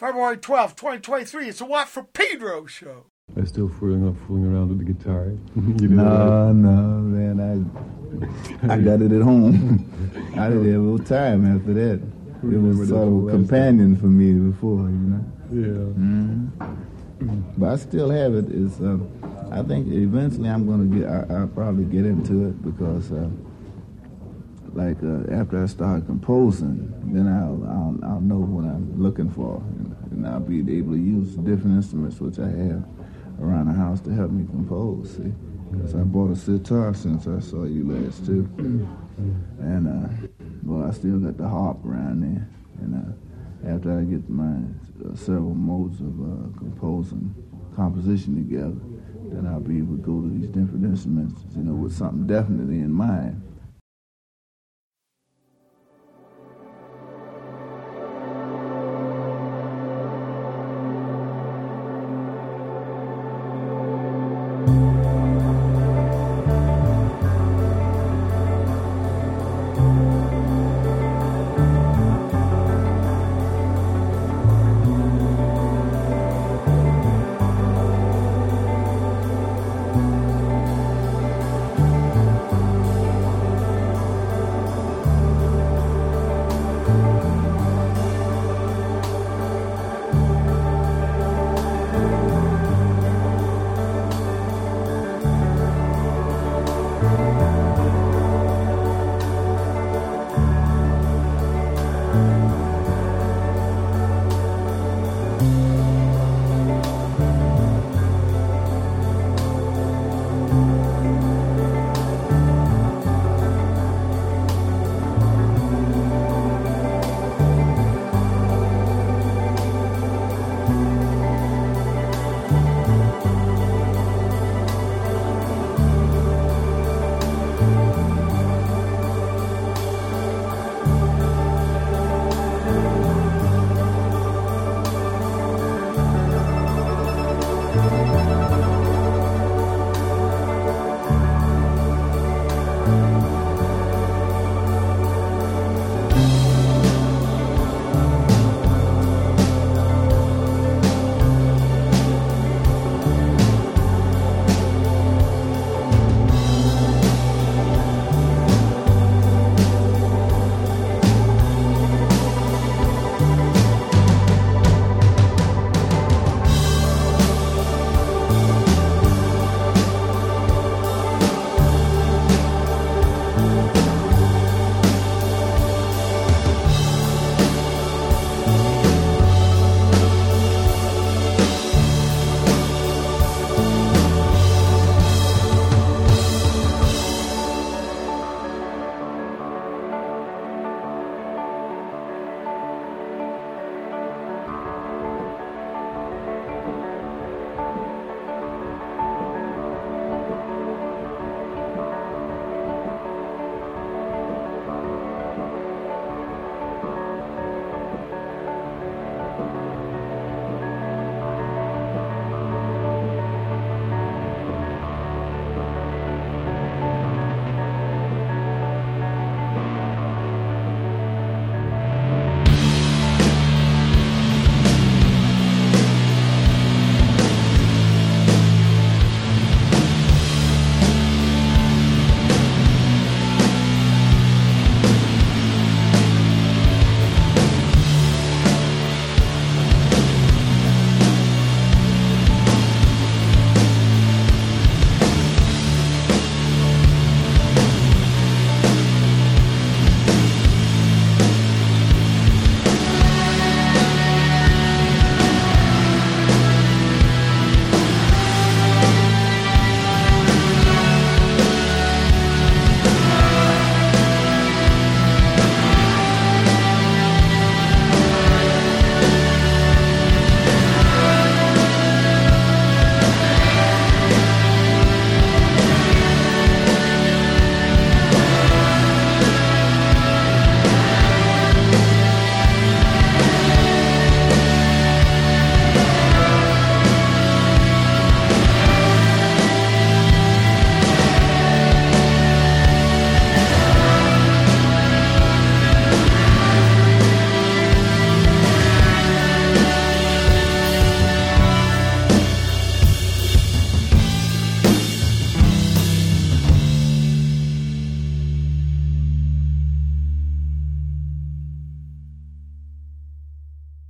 February 12th, 2023. It's a Watt for Pedro show. I still fooling, fooling around with the guitar. you no, no, man. I I got it at home. I didn't have a little time after that. It was sort of a companion for me before, you know. Yeah. Mm-hmm. But I still have it. It's, uh, I think eventually I'm going to get. I, will probably get into it because, uh, like, uh, after I start composing, then I'll, I'll, I'll know what I'm looking for, and, and I'll be able to use different instruments which I have around the house to help me compose. See, because I bought a sitar since I saw you last too, and uh, well, I still got the harp around there, and uh, after I get my uh, several modes of uh, composing composition together, then I'll be able to go to these different instruments, you know, with something definitely in mind.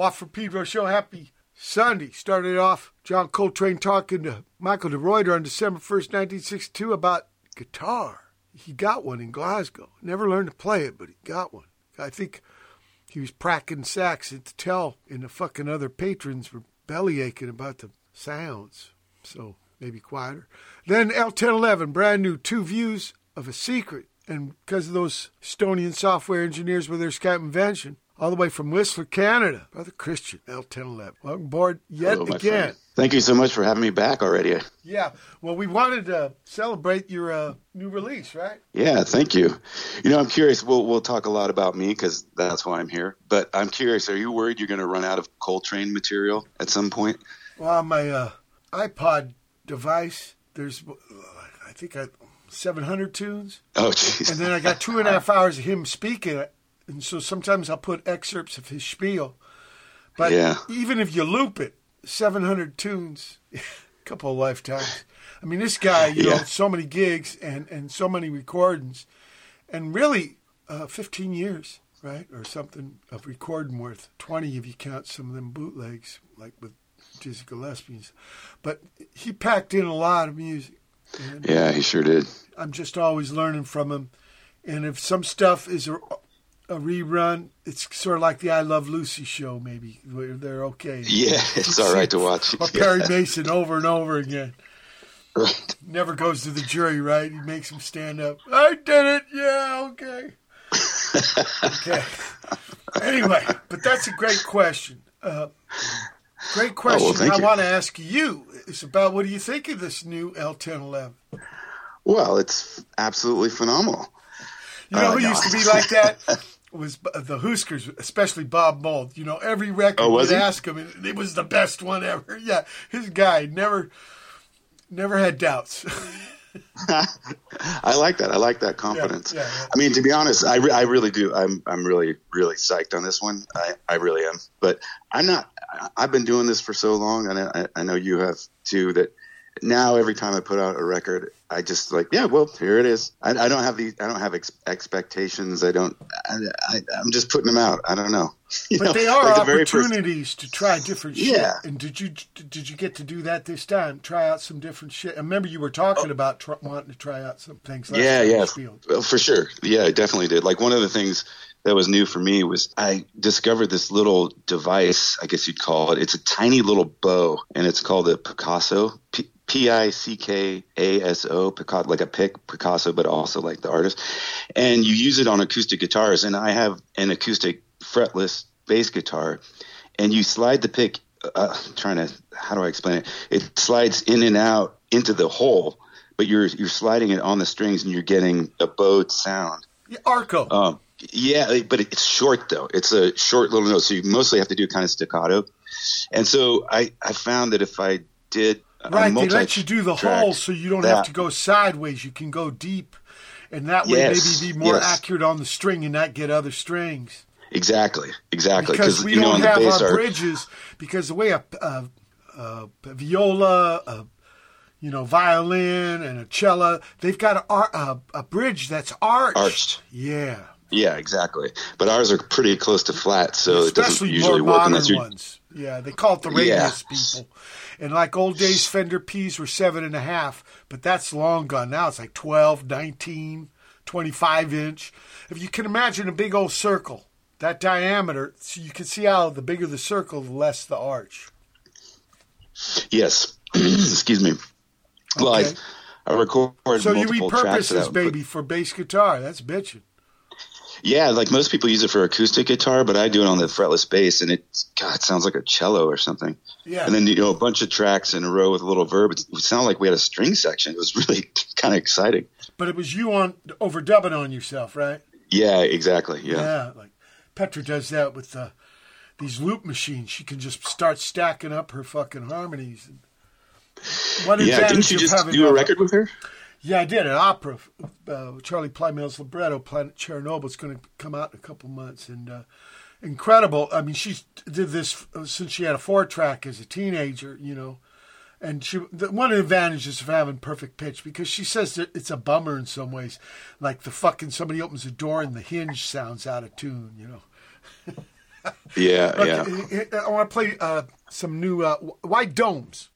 Watt from Pedro show. Happy Sunday. Started off John Coltrane talking to Michiel de Ruyter on December 1st, 1962 about guitar. He got one in Glasgow. Never learned to play it, but he got one. I think he was pracking sax at the tell, and the fucking other patrons were belly aching about the sounds. So maybe quieter. Then El Ten Eleven, brand new, two views of a secret. And because of those Estonian software engineers with their Skype invention, all the way from Whistler, Canada, Brother Christian, El Ten Eleven. Welcome aboard yet Hello, again. friend. Thank you so much for having me back already. Yeah, well, we wanted to celebrate your uh, new release, right? Yeah, thank you. You know, I'm curious. We'll we'll talk a lot about me because that's why I'm here. But I'm curious. Are you worried you're going to run out of Coltrane material at some point? Well, on my uh, iPod device, there's, I think, I, 700 tunes. Oh, jeez. And then I got two and a half hours of him speaking. And so sometimes I'll put excerpts of his spiel. But Yeah. even if you loop it, 700 tunes, a couple of lifetimes. I mean, this guy, you know, so many gigs and, and so many recordings. And really, uh, 15 years, right? Or something of recording worth. 20 if you count some of them bootlegs, like with Dizzy Gillespie's. But he packed in a lot of music. Yeah, he sure did. I'm just always learning from him. And if some stuff is a, rerun, it's sort of like the I Love Lucy show, maybe, where they're okay. Yeah, it's all right to watch. Or Perry Mason over and over again. Right. Never goes to the jury, right? He makes them stand up. I did it. Yeah, okay. okay. Anyway, but that's a great question. Uh, great question. Oh, thank I you. want to ask you. It's about what do you think of this new El Ten Eleven? Well, it's absolutely phenomenal. You know Uh, who no. used to be like that? Was uh, the Huskers, especially Bob Mould. You know, every record Oh, he? ask him, it was the best one ever. Yeah, his guy never, never had doubts. I like that. I like that confidence. yeah, yeah. I mean, to be honest, I, re- I really do. I'm I'm really really psyched on this one. I, I really am. But I'm not. I've been doing this for so long, and I, I know you have too. That now every time I put out a record, I just like, yeah, well, here it is. I, I don't have the I don't have ex- expectations. I don't. I, I'm just putting them out. I don't know. You but know, they are like the opportunities to try different shit. Yeah. And did you did you get to do that this time? Try out some different shit. I remember you were talking oh. about tr- wanting to try out some things. Oh. yeah, yeah. Well, for sure. Yeah, I definitely did. Like one of the things that was new for me was I discovered this little device. I guess you'd call it. It's a tiny little bow, and it's called a Pickaso. P- P I C K A S O, Pickaso, like a pick Picasso, but also like the artist. And you use it on acoustic guitars. And I have an acoustic fretless bass guitar, and you slide the pick. Uh, trying to, how do I explain it? It slides in and out into the hole, but you're you're sliding it on the strings, and you're getting a bowed sound. Arco. Um, yeah, but it's short though. It's a short little note, so you mostly have to do kind of staccato. And so I I found that if I did right, they let you do the hole so you don't have to go sideways. You can go deep, and that way Yes, maybe be more yes. accurate on the string and not get other strings. Exactly, exactly. because we you know, don't on the have bass our art, bridges because the way a, a, a viola, a you know violin, and a cello, they've got a, a, a bridge that's arched. Arched. Yeah, Yeah, exactly. But ours are pretty close to flat, so it doesn't usually more work modern unless you. ones. Yeah, they call it the Yeah. radius people. And like old days, Fender Ps were seven and a half, but that's long gone. Now it's like 12, 19, 25 inch. If you can imagine a big old circle, that diameter, so you can see how the bigger the circle, the less the arch. Yes, excuse me. Okay. I, I record So you repurpose this that, but- baby for bass guitar. That's bitching. Yeah, like most people use it for acoustic guitar, but I do it on the fretless bass, and it God it sounds like a cello or something. Yeah. And then you know a bunch of tracks in a row with a little verb. It sounded like we had a string section. It was really kind of exciting. But it was you on overdubbing on yourself, right? Yeah, exactly. Yeah. Yeah, like Petra does that with the, these loop machines. She can just start stacking up her fucking harmonies. One Yeah, didn't you just do a record with her? Yeah, I did an opera. Uh, Charlie Plymell's libretto, Planet Chernobyl. It's going to come out in a couple months, and uh, incredible. I mean, she did this since she had a four track as a teenager, you know. And she, the, one of the advantages of having perfect pitch because she says that it's a bummer in some ways, like the fucking somebody opens the door and the hinge sounds out of tune, you know. Yeah, Okay, yeah. I want to play uh, some new uh, White Domes.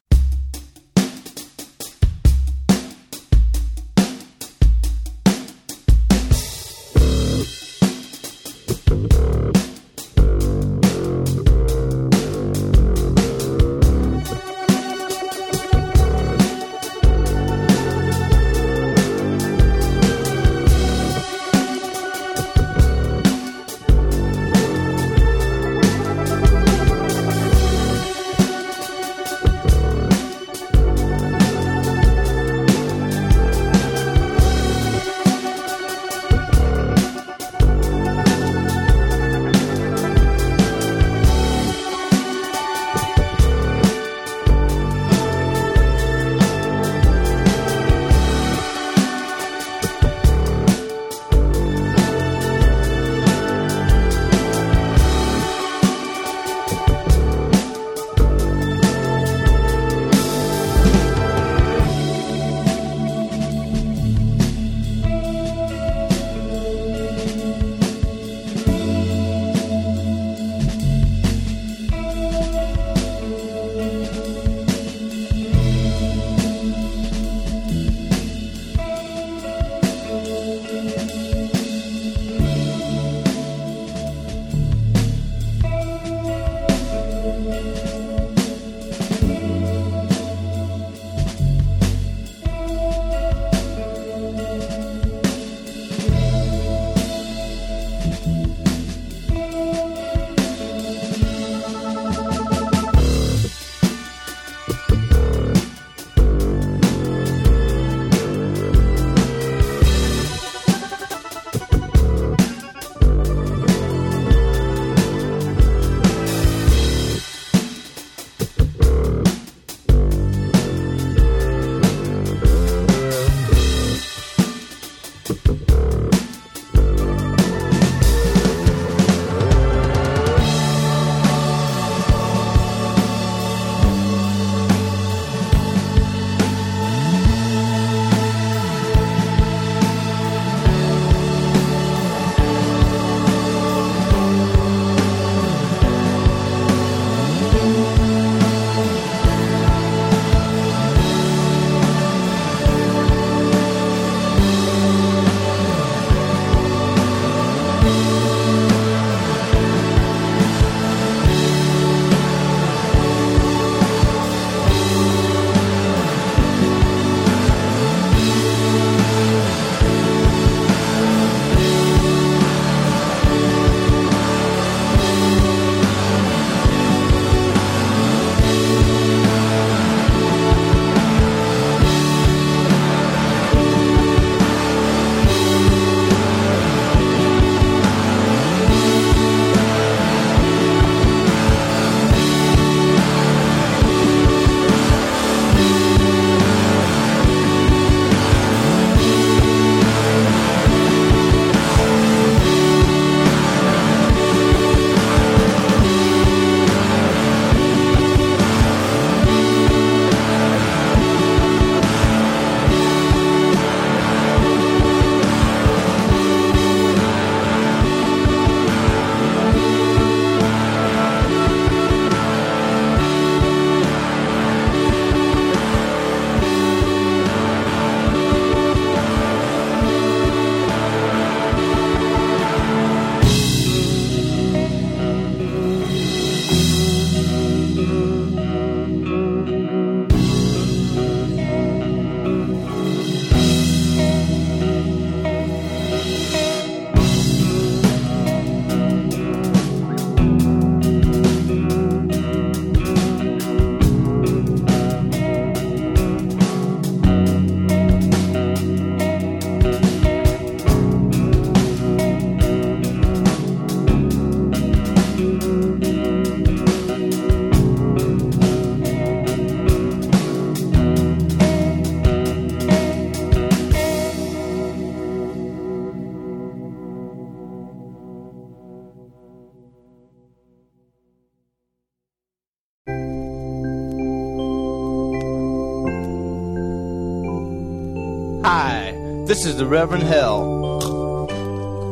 This is the Reverend Hell.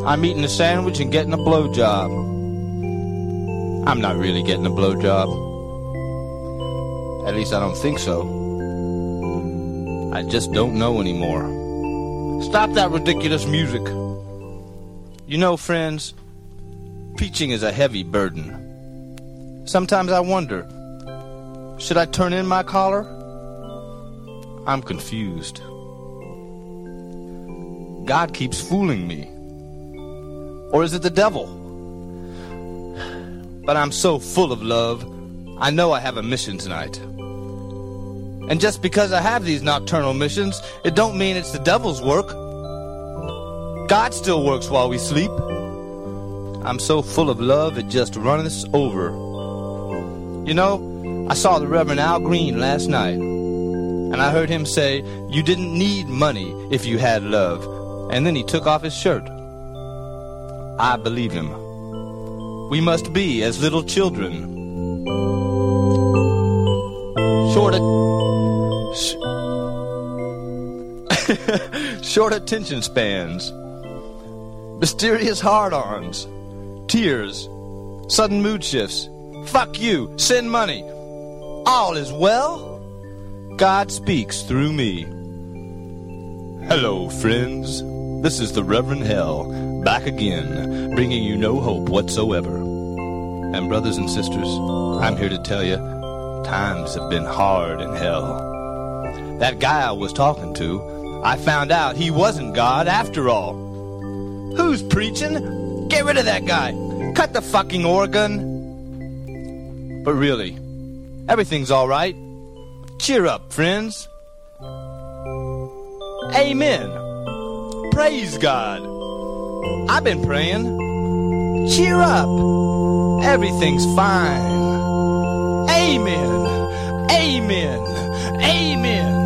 I'm eating a sandwich and getting a blowjob. I'm not really getting a blowjob. At least I don't think so. I just don't know anymore. Stop that ridiculous music. You know, friends, preaching is a heavy burden. Sometimes I wonder should I turn in my collar? I'm confused. God keeps fooling me. Or is it the devil? But I'm so full of love, I know I have a mission tonight. And just because I have these nocturnal missions, it don't mean it's the devil's work. God still works while we sleep. I'm so full of love it just runneth over. You know, I saw the Reverend Al Green last night, and I heard him say, You didn't need money if you had love. And then he took off his shirt. I believe him. We must be as little children. Short, sh- short attention spans, mysterious hard-ons, tears, sudden mood shifts. Fuck you. Send money. All is well. God speaks through me. Hello, friends. This is the Reverend Hell, back again, bringing you no hope whatsoever. And, brothers and sisters, I'm here to tell you, times have been hard in hell. That guy I was talking to, I found out he wasn't God after all. Who's preaching? Get rid of that guy. Cut the fucking organ. But really, everything's all right. Cheer up, friends. Amen. Praise God. I've been praying. Cheer up. Everything's fine. Amen. Amen. Amen.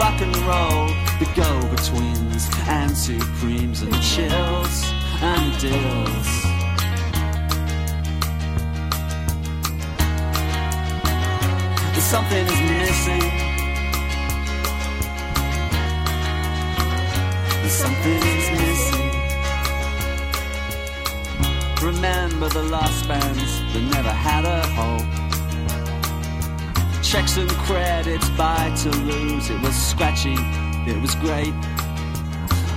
rock and roll, the Go Betweens, and Supremes and Chills and Dills. Something is missing. Something is missing. Remember the lost bands that never had a hope checks and credits, buy to lose. It was scratchy, it was great.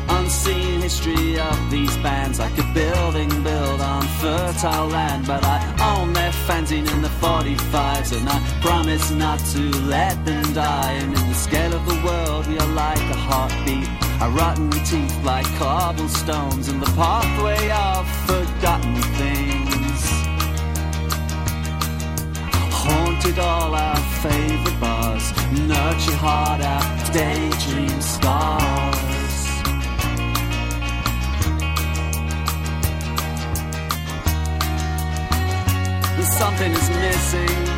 Unseen history of these bands, like a building built on fertile land. But I own their fanzine in the 45s, and I promise not to let them die. And in the scale of the world, we are like a heartbeat. Our rotten teeth like cobblestones in the pathway of favorite bars. Nurture your heart out, daydream stars. Something is missing.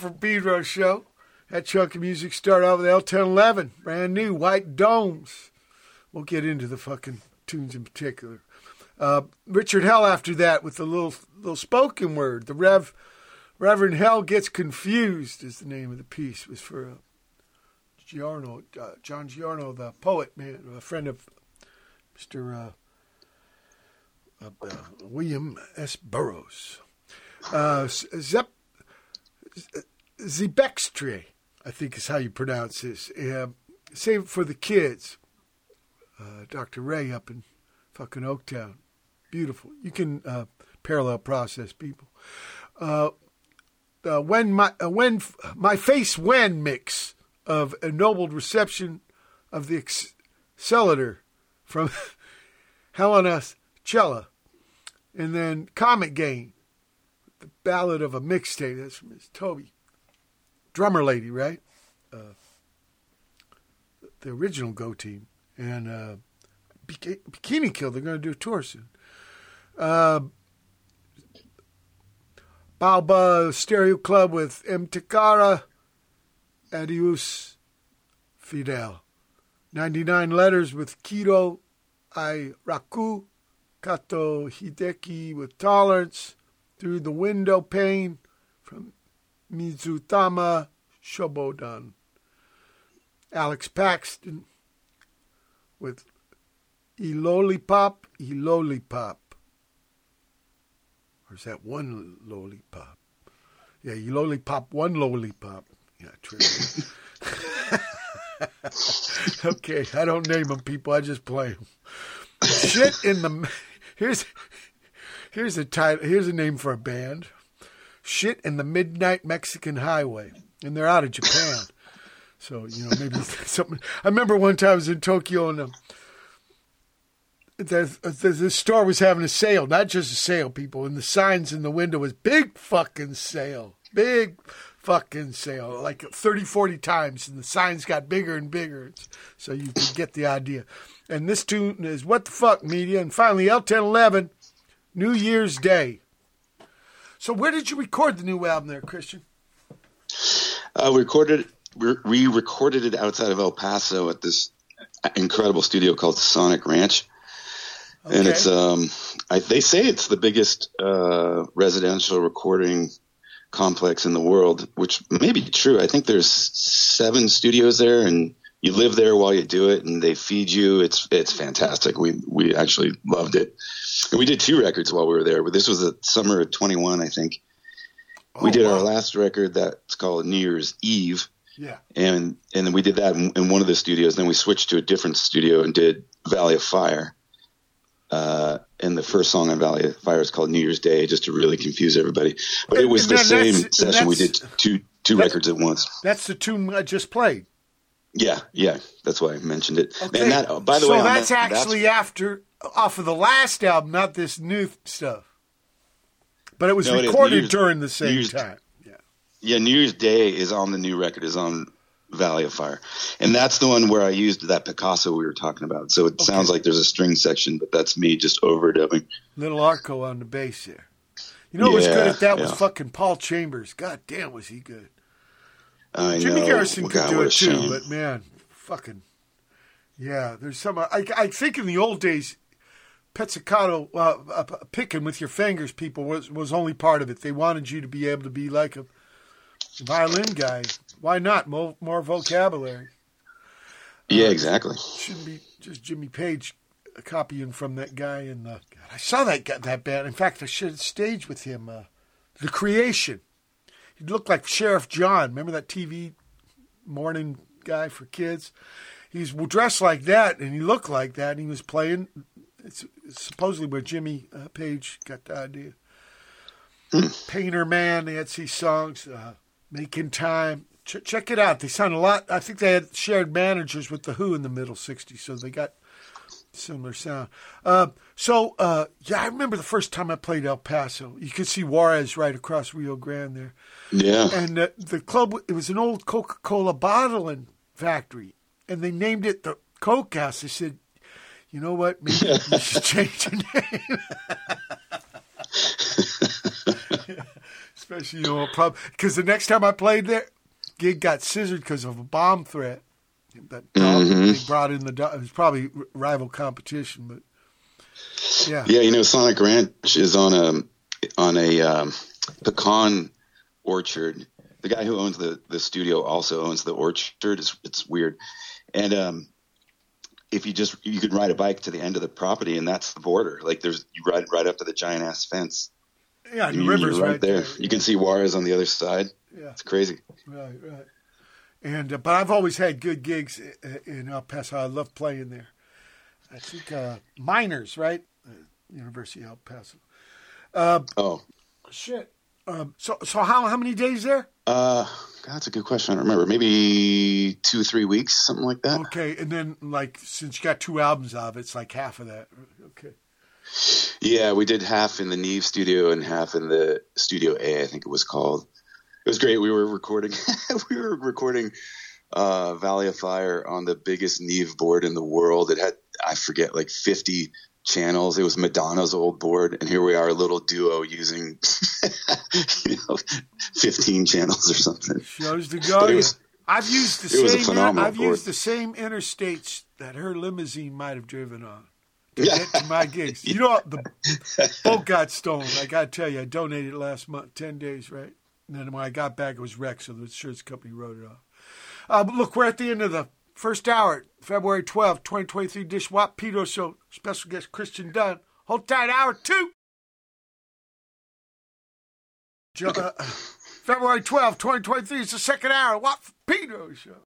From Pedro show. That chunk of music started out with El Ten Eleven, brand new, White Domes. We'll get into the fucking tunes in particular. Uh, Richard Hell after that with the little little spoken word. The Rev Reverend Hell gets confused is the name of the piece. was for uh, Giorno, uh, John Giorno, the poet man, a friend of Mr. Uh, uh, William S. Burroughs. Uh, Zep Zebextre, I think is how you pronounce this. Uh, save for the kids. uh, Dr. Ray up in fucking Oaktown. Beautiful. You can uh, parallel process people. Uh, when my uh, when my face when mix of ennobled reception of the accelerator from Helena Celle, and then Comet Gain, the ballad of a mixtape. That's from Tobi, drummer lady, right? Uh, the original Go Team and uh, Bik- Bikini Kill. They're going to do a tour soon. Uh, Baoba Stereo Club with M. Takara, Adeus Fidel. 99 Letters with Kido Ai Raku, Kato Hideki with Tolerance, Through the Window Pane Mizutama Shobodan. Alex Paxton with Elolipop, Elolipop. Or is that one lollipop? Yeah, Elolipop, one lollipop. Yeah, true. okay, I don't name them people. I just play them. Shit in the here's here's a title. Here's a name for a band. Shit in the Midnight Mexican Highway, and they're out of Japan. So you know maybe something. I remember one time I was in Tokyo and um, the, the the store was having a sale, not just a sale, people, and the signs in the window was big fucking sale, big fucking sale, like 30, 40 times, and the signs got bigger and bigger, so you could get the idea. And this tune is What the Fuck Media, and finally El Ten Eleven, New Year's Day. So where did you record the new album there, Kristian? Uh, we recorded we recorded it outside of El Paso at this incredible studio called Sonic Ranch. Okay. And it's um, I, they say it's the biggest uh, residential recording complex in the world, which may be true. I think there's seven studios there, and you live there while you do it, and they feed you. It's it's fantastic. We we actually loved it. And we did two records while we were there. But this was the summer of 21, I think. Oh, we did wow. our last record that's called New Year's Eve. Yeah. And and then we did that in, in one of the studios. Then we switched to a different studio and did Valley of Fire. Uh, and the first song on Valley of Fire is called New Year's Day, just to really confuse everybody. But it was the same session. We did two two records at once. That's the tune I just played. Yeah, yeah, that's why I mentioned it. Okay. And that, by the so way, that's that, actually that's, after off of the last album, not this new stuff. But it was No, recorded Year's- during the same Year's- time. Yeah. yeah, New Year's Day is on the new record, is on Valley of Fire, and that's the one where I used that Pickaso we were talking about. So it sounds like there's a string section, but that's me just overdubbing. Little Arco on the bass there. You know who was good at that was fucking Paul Chambers. God damn, was he good. I Jimmy know. Garrison Well, could God, do it too, shame. but man, fucking yeah. There's some. I, I think in the old days, pizzicato, uh, uh, picking with your fingers, people was was only part of it. They wanted you to be able to be like a violin guy. Why not more more vocabulary? yeah, Uh, exactly. Shouldn't be just Jimmy Page copying from that guy. And uh, God, I saw that guy, that band. In fact, I should have staged with him. Uh, the Creation. He looked like Sheriff John. Remember that TV morning guy for kids? He's dressed like that, and he looked like that. And he was playing. It's, supposedly where Jimmy uh, Page got the idea. Painter Man, they had these songs. Uh, Making Time. Ch- check it out. They sound a lot. I think they had shared managers with the Who in the middle '60s, so they got similar sound. Uh, so uh, yeah, I remember the first time I played El Paso. You could see Juarez right across Rio Grande there, Yeah. and uh, the club. It was an old Coca-Cola bottling factory, and they named it the Coke House. They said, "You know what? Maybe you should change the name." Especially, you know, because the next time I played there, gig got scissored because of a bomb threat. That Mhm. they brought in the it was probably rival competition, but yeah, Yeah, you know, Sonic Ranch is on a on a um, pecan orchard. The guy who owns the the studio also owns the orchard. It's it's weird, and um, if you just you could ride a bike to the end of the property, and that's the border. Like there's you ride right up to the giant ass fence. yeah, the You- river's you're right, there. You can see Juarez on the other side. Yeah, It's crazy. right, right. And uh, but I've always had good gigs i- in El Paso. I love playing there. I think uh, Miners, right? Uh, University of El Paso. Oh, Shit. Um, so so how how many days there? uh, that's a good question. I don't remember. Maybe two, three weeks, something like that. Okay, and then like since you got two albums of it, it's like half of that. Okay. Yeah, we did half in the Neve studio and half in the Studio A, I think it was called. It was great. We were recording. we were recording uh, Valley of Fire on the biggest Neve board in the world. It had I forget like fifty channels. It was Madonna's old board, and here we are, a little duo using you know fifteen channels or something. Shows to go. Was- I've used the it was a same. I've board. used the same interstates that her limousine might have driven on to get to my gigs. You know, the boat got stolen. I got to tell you, I donated last month, ten days, right? And then when I got back, it was wrecked, so the insurance company wrote it off. Uh, but look, we're at the end of the first hour, February twelfth, 2023 Dish Wap Pedo Show. Special guest Kristian Dunn. Hold tight, hour two. February twelfth, 2023 is the second hour, Wap Pedo Show.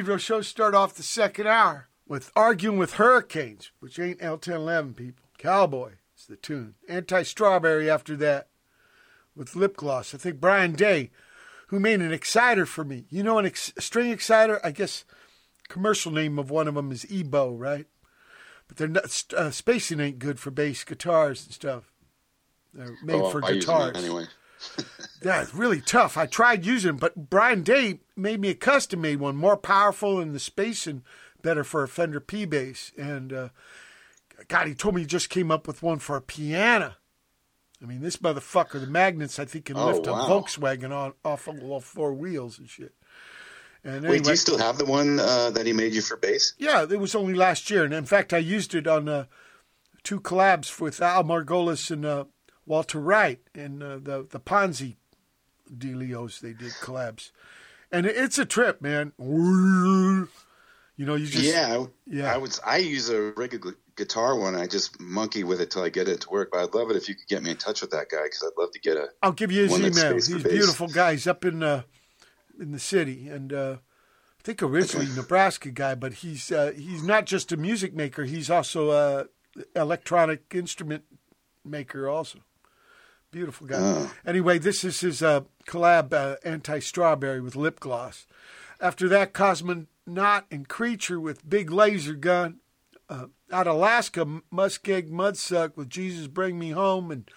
Pedro show start off the second hour with Arguing with Hurricanes, which ain't El Ten Eleven people. Cowboy is the tune. Anti Strawberry after that with Lip Gloss. I think Brian Day, who made an exciter for me. You know, an ex- string exciter? I guess commercial name of one of them is EBow, right? But they're not, uh, spacing ain't good for bass guitars and stuff. They're made Oh, for I guitars. anyway. Yeah, it's really tough. I tried using them, but Brian Day made me a custom made one, more powerful in the spacing better for a Fender P bass. And uh, God, he told me he just came up with one for a piano. I mean, this motherfucker, the magnets, I think can Oh, lift a. Volkswagen on off of all four wheels and shit. And Wait, do you still have the one uh, that he made you for bass? yeah, it was only last year, and in fact, I used it on uh, two collabs with Al Margolis and uh, Walter Wright and uh, the the Ponzi dealios. They did collabs, and it's a trip, man. You know, you just yeah, I, yeah. I would. I use a regular guitar one. I just monkey with it till I get it to work. But I'd love it if you could get me in touch with that guy because I'd love to get a. I'll give you his email. He's a beautiful guy. He's up in uh, in the city, and uh, I think originally Nebraska guy, but he's uh, he's not just a music maker. He's also a electronic instrument maker also. Beautiful guy. Oh. Anyway, this is his uh, collab uh, Anti Strawberry with Lip Gloss. After that, Cosmonaut and Creature with Big Laser Gun. Uh, out of Alaska, Muskeg Mudsuck with Jesus Bring Me Home and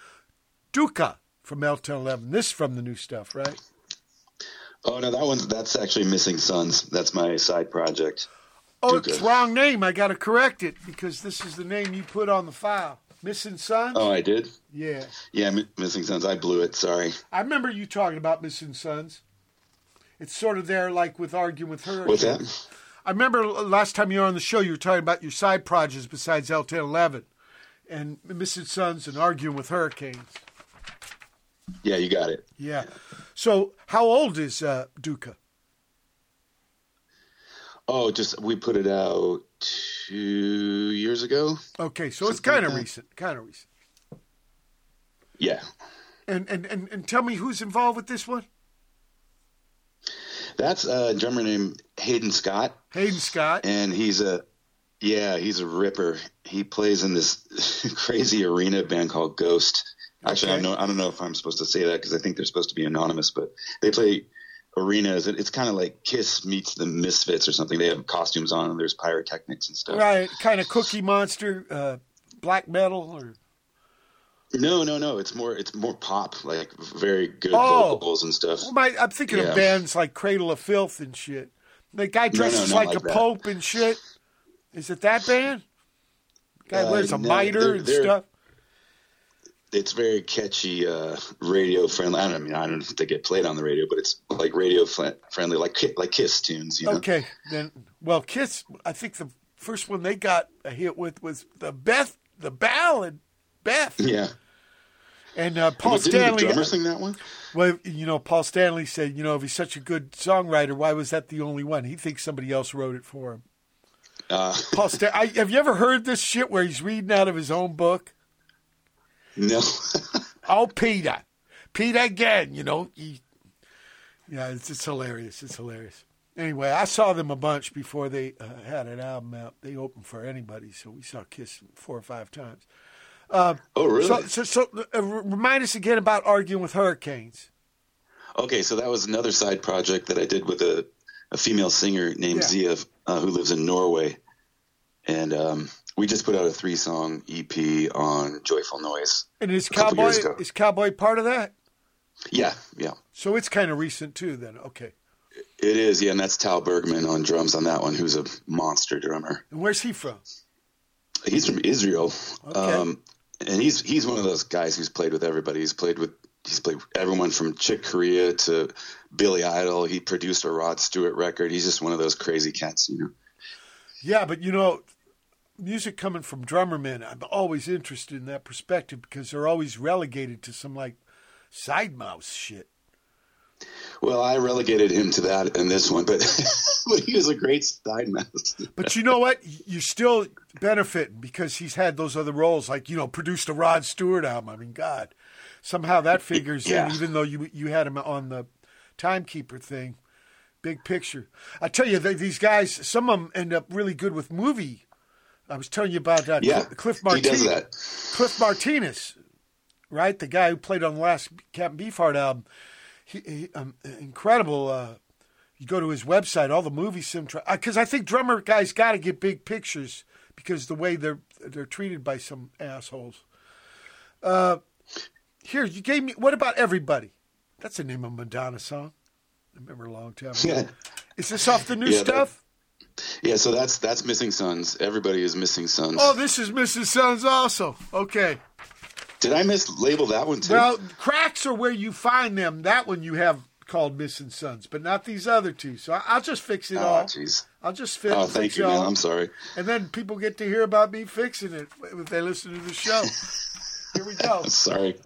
Dukkha from El Ten Eleven. This is from the new stuff, right? Oh no, that one's that's actually Missing Sons. That's my side project. Oh, Dukkha. it's wrong name. I got to correct it because this is the name you put on the file. Missing Sons? Oh, I did. Yeah. Yeah, M- Missing Sons. I blew it. Sorry. I remember you talking about Missing Sons. It's sort of there like with Arguing with Her. What's that? I remember last time you were on the show, you were talking about your side projects besides El Ten Eleven and Missing Sons and Arguing with Hurricanes. Yeah, you got it. Yeah. So, how old is uh, Dukkha? Oh, just we put it out two years ago. Okay, so it's kind of that. recent. Kind of recent. Yeah, And, and, and, and tell me who's involved with this one? that's a drummer named Hayden Scott, Hayden Scott. and he's a yeah, he's a ripper. He plays in this crazy arena band called Ghost. Actually, I Okay. don't know. I don't know if I'm supposed to say that because I think they're supposed to be anonymous, but they play arenas. It- It's kind of like Kiss meets the Misfits or something. They have costumes on, and there's pyrotechnics and stuff. Right, kind of Cookie Monster, uh, black metal, or No, no, no. It's more. It's more pop, like very good Oh. vocals and stuff. well, my, I'm thinking Yeah. of bands like Cradle of Filth and shit. The guy no, dresses like, like a that. pope and shit. Is it that band? Guy Uh, wears a no, mitre they're- and they're- stuff. It's very catchy, uh, radio friendly. I don't I mean I don't know if they get played on the radio, but it's like radio friendly, like like Kiss tunes. You know? Okay, then. Well, Kiss. I think the first one they got a hit with was the Beth, the ballad, Beth, Yeah. and uh, Paul Well, Stanley. drummer sing that one? Well, you know, Paul Stanley said, you know, if he's such a good songwriter, why was that the only one? He thinks somebody else wrote it for him. Uh, Paul Stan- I, have you ever heard this shit where he's reading out of his own book? No. Oh, Peter, Peter again. You know, he, yeah, it's, it's hilarious. It's hilarious. Anyway, I saw them a bunch before they uh, had an album out. They opened for anybody, so we saw Kiss four or five times. oh really? So, so, so uh, remind us again about arguing with hurricanes. okay, so that was another side project that I did with a, a female singer named Yeah. Zia, uh, who lives in Norway, and um, we just put out a three song EP on Joyful Noise. And is Cowboy is Cowboy part of that? Yeah, yeah. So it's kind of recent too. Then okay. It is, yeah, and that's Tal Bergman on drums on that one, who's a monster drummer. And where's he from? He's from Israel, Okay. um, and he's he's one of those guys who's played with everybody. He's played with he's played everyone from Chick Corea to Billy Idol. He produced a Rod Stewart record. He's just one of those crazy cats, you know. Yeah, but you know, music coming from drummer men, I'm always interested in that perspective because they're always relegated to some like side mouse shit. Well, I relegated him to that in this one, but but he was a great side mouse. But you know what? You're still benefiting because he's had those other roles, like you know, produced a Rod Stewart album. I mean, God, somehow that figures Yeah. in, even though you you had him on the Timekeeper thing. Big picture. I tell you, they, these guys, some of them end up really good with movie. I was telling you about uh, Yeah, Cliff Martinez. Cliff Martinez, right? The guy who played on the last Captain Beefheart album. He, he um, incredible. Uh, you go to his website, all the movie sim because I think drummer guys got to get big pictures because the way they're they're treated by some assholes. Uh, here you gave me. What about everybody? That's the name of a Madonna song. I remember a long time. ago. Yeah. Is this off the new Yeah, stuff? Yeah, so that's that's Missing Sons. Everybody is Missing Sons. Oh, this is Missing Sons also. Okay. Did I mislabel that one too? Well, cracks are where you find them. That one you have called Missing Sons, but not these other two. So I'll just fix it oh, all. jeez. I'll just fix, Oh, thank it you, man. I'm sorry. And then people get to hear about me fixing it if they listen to the show. Here we go. Sorry.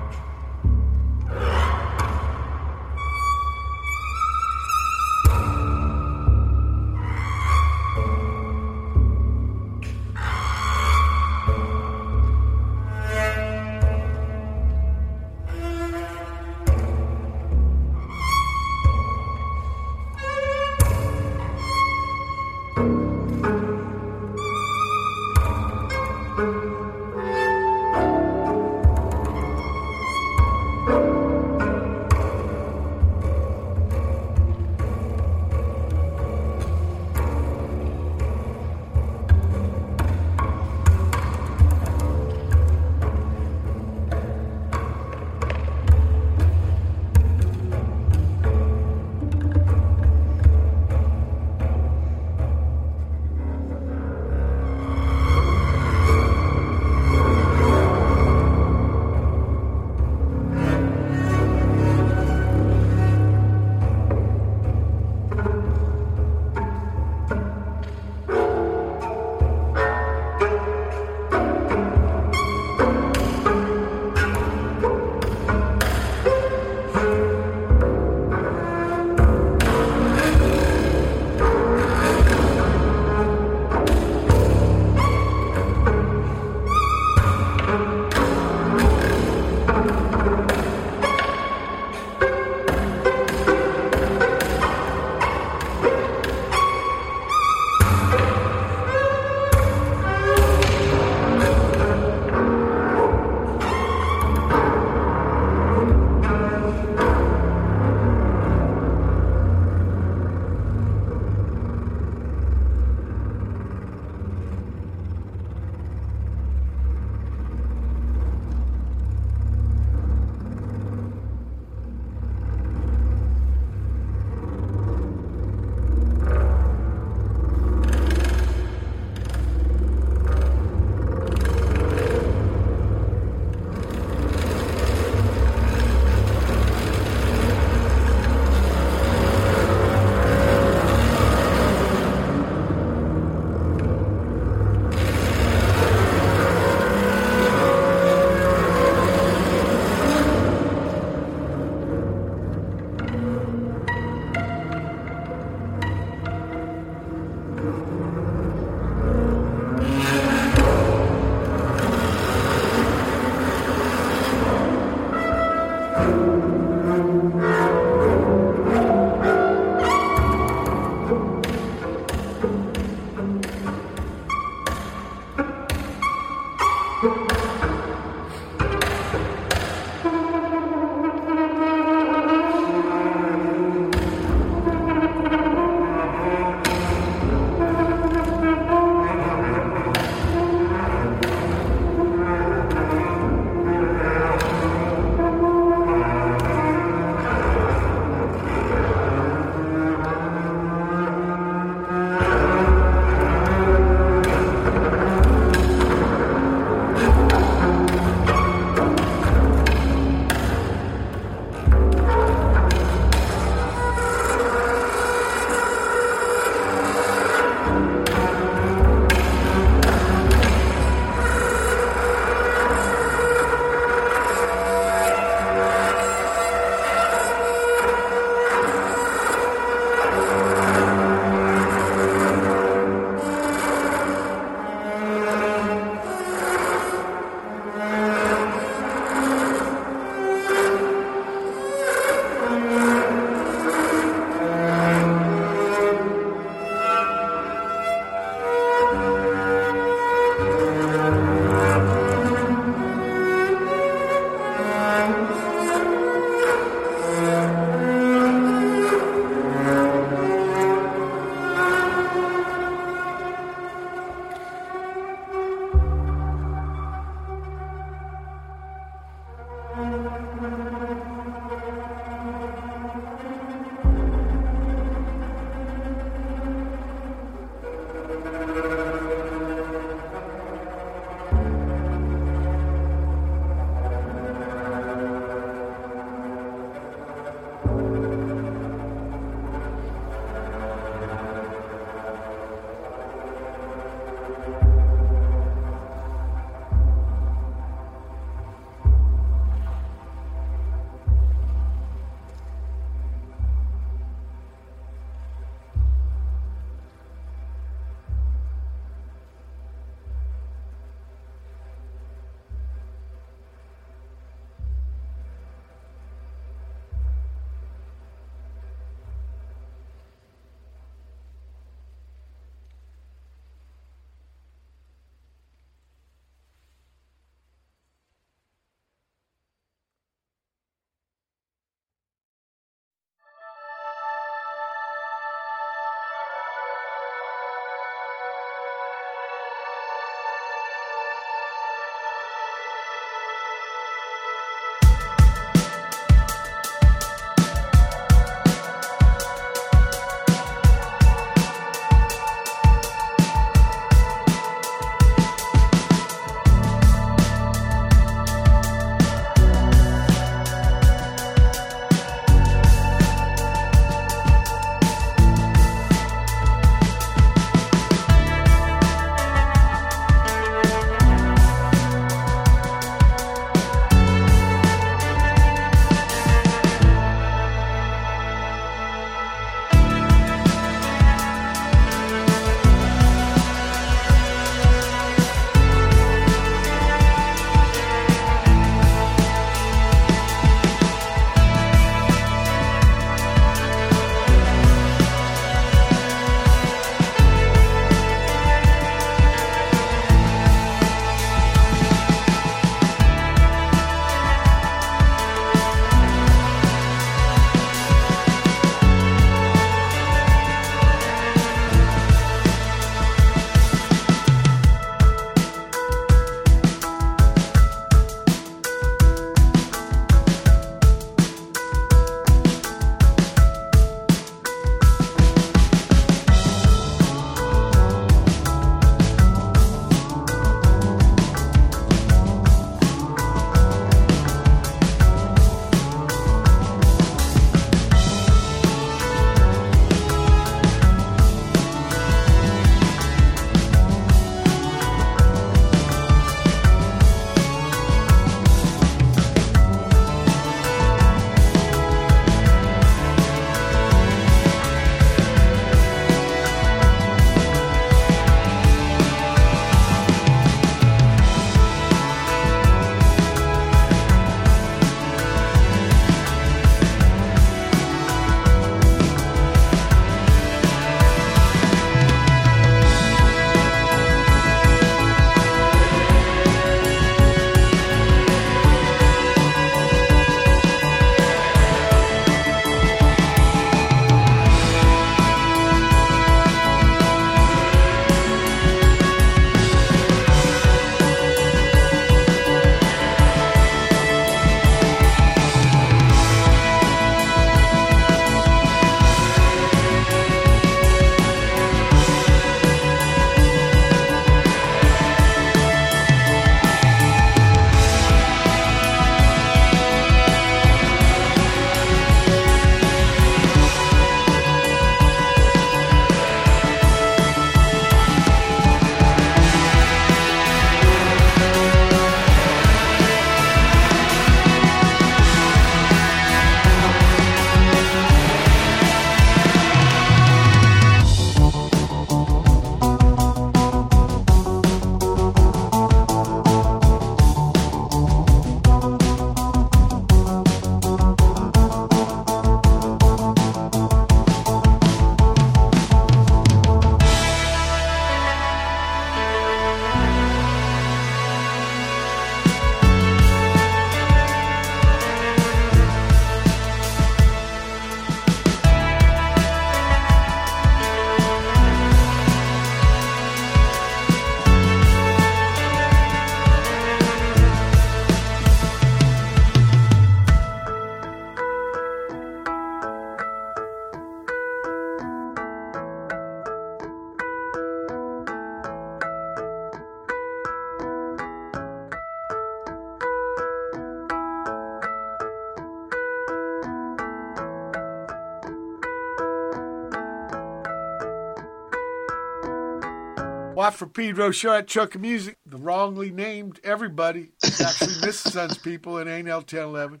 For Pedro show at Chuck of Music. The wrongly named everybody actually Miss Sons people in ain't El Ten Eleven.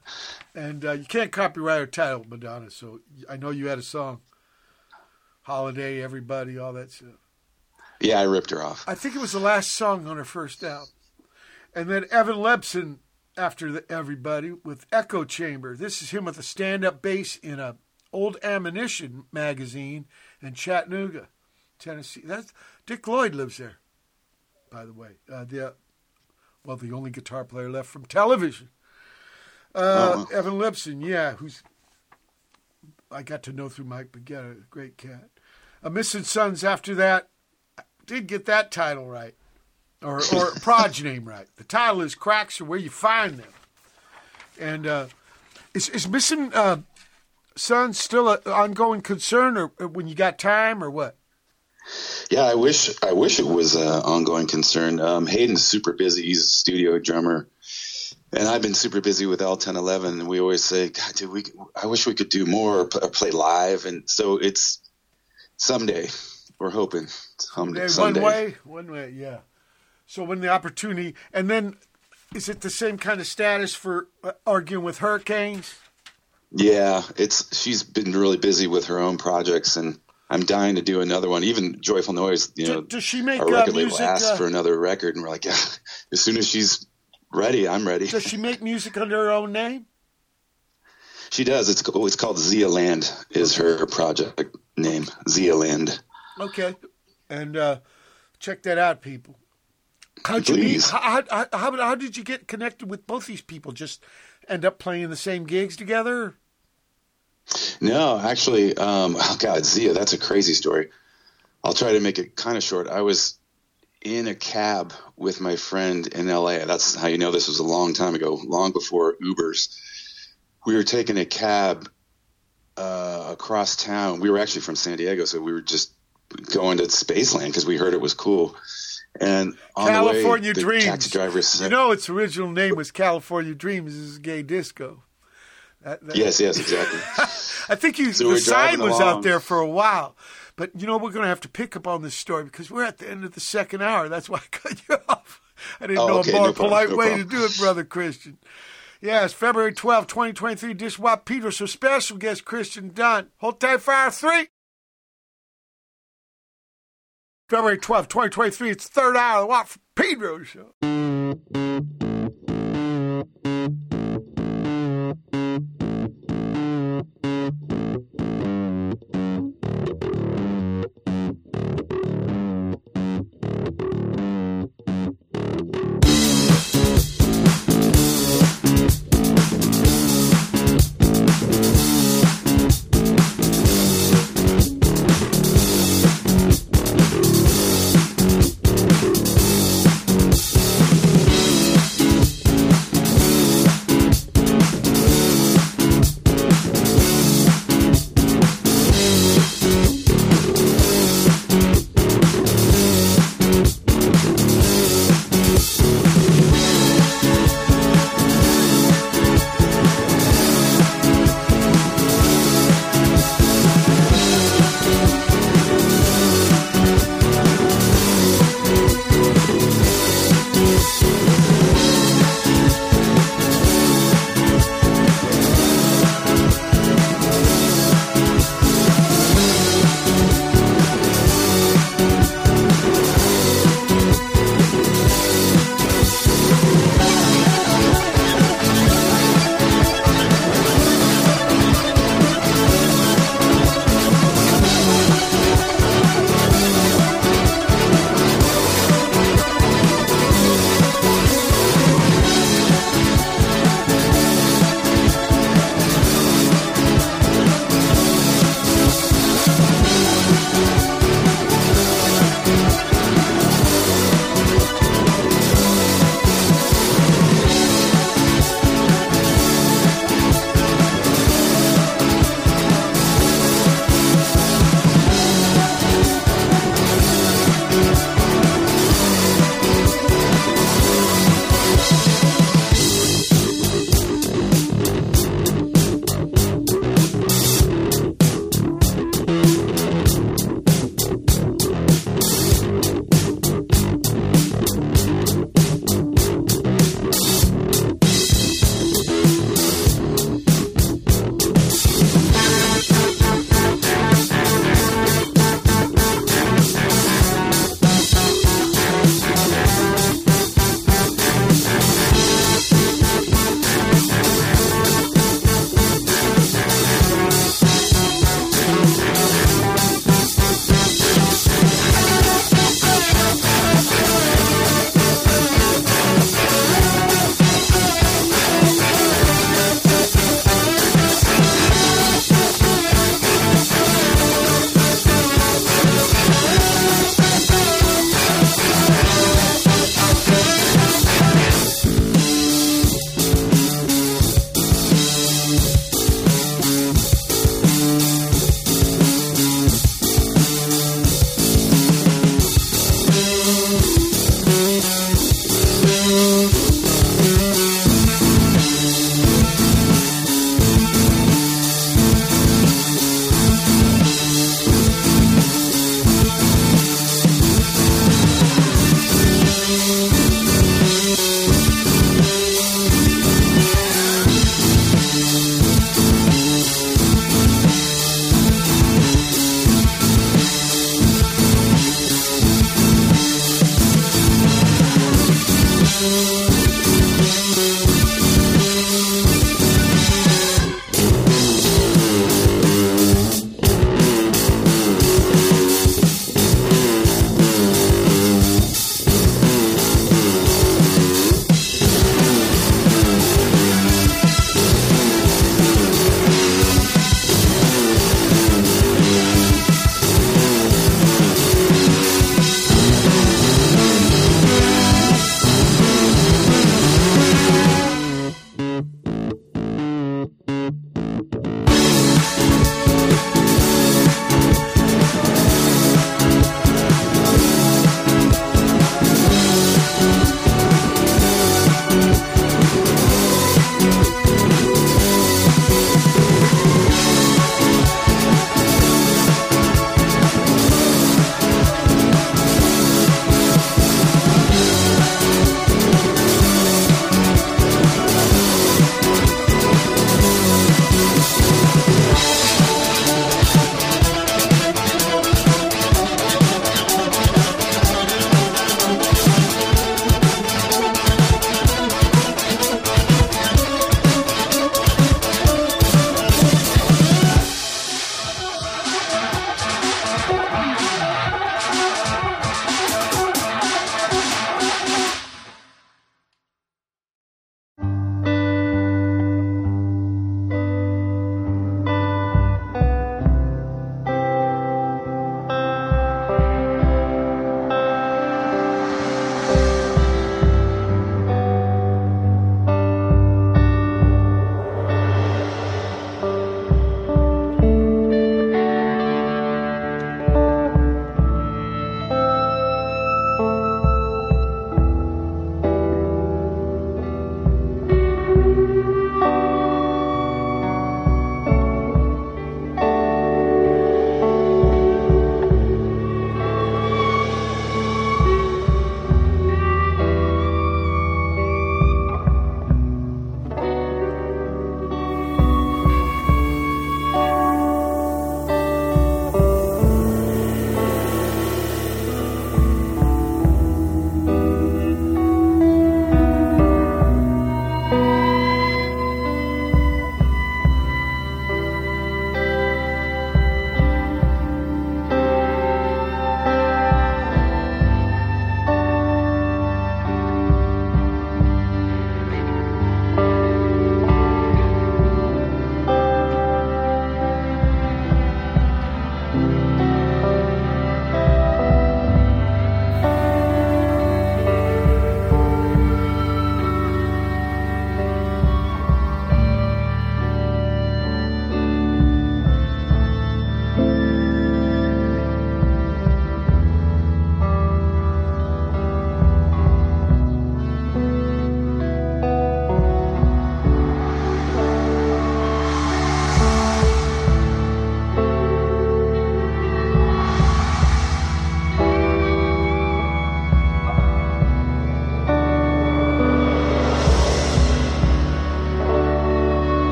And uh, you can't copyright her title, Madonna. So I know you had a song. Holiday, everybody, all that stuff. Yeah, I ripped her off. I think it was the last song on her first album. And then Evan Lipson after the, everybody with Echo Chamber. This is him with a stand-up bass in a old ammunition magazine in Chattanooga, Tennessee. That's Dick Lloyd lives there, by the way. Uh, the uh, well, the only guitar player left from television. Uh, Evan Lipson, yeah, who's I got to know through Mike Baggetta, a great cat. A Missing Sons after that, I did get that title right, or or proj name right. The title is Cracks or where you find them, and uh, is is Missing uh, Sons still an ongoing concern, or, or when you got time, or what? Yeah, I wish I wish it was an ongoing concern. Um, Hayden's super busy. He's a studio drummer, and I've been super busy with El Ten Eleven. And we always say, God, dude, we I wish we could do more or, or play live. And so it's someday. We're hoping someday. Someday. One way, one way, yeah. So when the opportunity, and then is it the same kind of status for uh, arguing with hurricanes? Yeah, it's she's been really busy with her own projects, and I'm dying to do another one. Even Joyful Noise, you know, does she make, our uh, record music, label asked uh, for another record, and we're like, yeah, as soon as she's ready, I'm ready. Does she make music under her own name? She does. It's it's called Zia Land is her project name. Zia Land. Okay, and uh, check that out, people. How'd you meet? How, how, how, how did you get connected with both these people? Just end up playing the same gigs together? No, actually, um, oh God, Zia, that's a crazy story. I'll try to make it kind of short. I was in a cab with my friend in LA. That's how you know this was a long time ago, long before Ubers. We were taking a cab uh, across town. We were actually from San Diego, so we were just going to Spaceland because we heard it was cool. And on California the way, Dreams. the taxi driver said, You know, its original name was California Dreams. This is gay disco. That- that- "Yes, yes, exactly." I think you, So the sign was out there for a while. But you know, we're going to have to pick up on this story because we're at the end of the second hour. That's why I cut you off. I didn't Oh, know okay, a more no problem, polite no way problem. to do it, Brother Kristian. Yes, February 12, 2023, Dish Watt Pedro. So special guest Kristian Dunn. Hold tight for hour three. February 12, 2023, it's the third hour of the Watt Pedro show.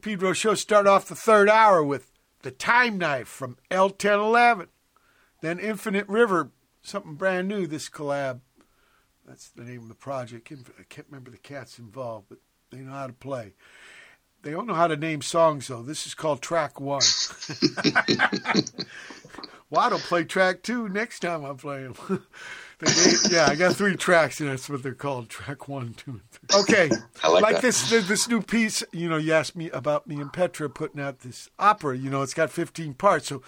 Pedro Show start off the third hour with The Time Knife from El Ten Eleven. Then Infinite River, something brand new, this collab. That's the name of the project. I can't remember the cats involved, but they know how to play. They don't know how to name songs, though. This is called track one. well, don't play track two next time I play them. They gave- yeah, I got three tracks, and that's what they're called: track one, two, and three. Okay, I like that. this this new piece. You know, you asked me about me and Petra putting out this opera. You know, it's got 15 parts, so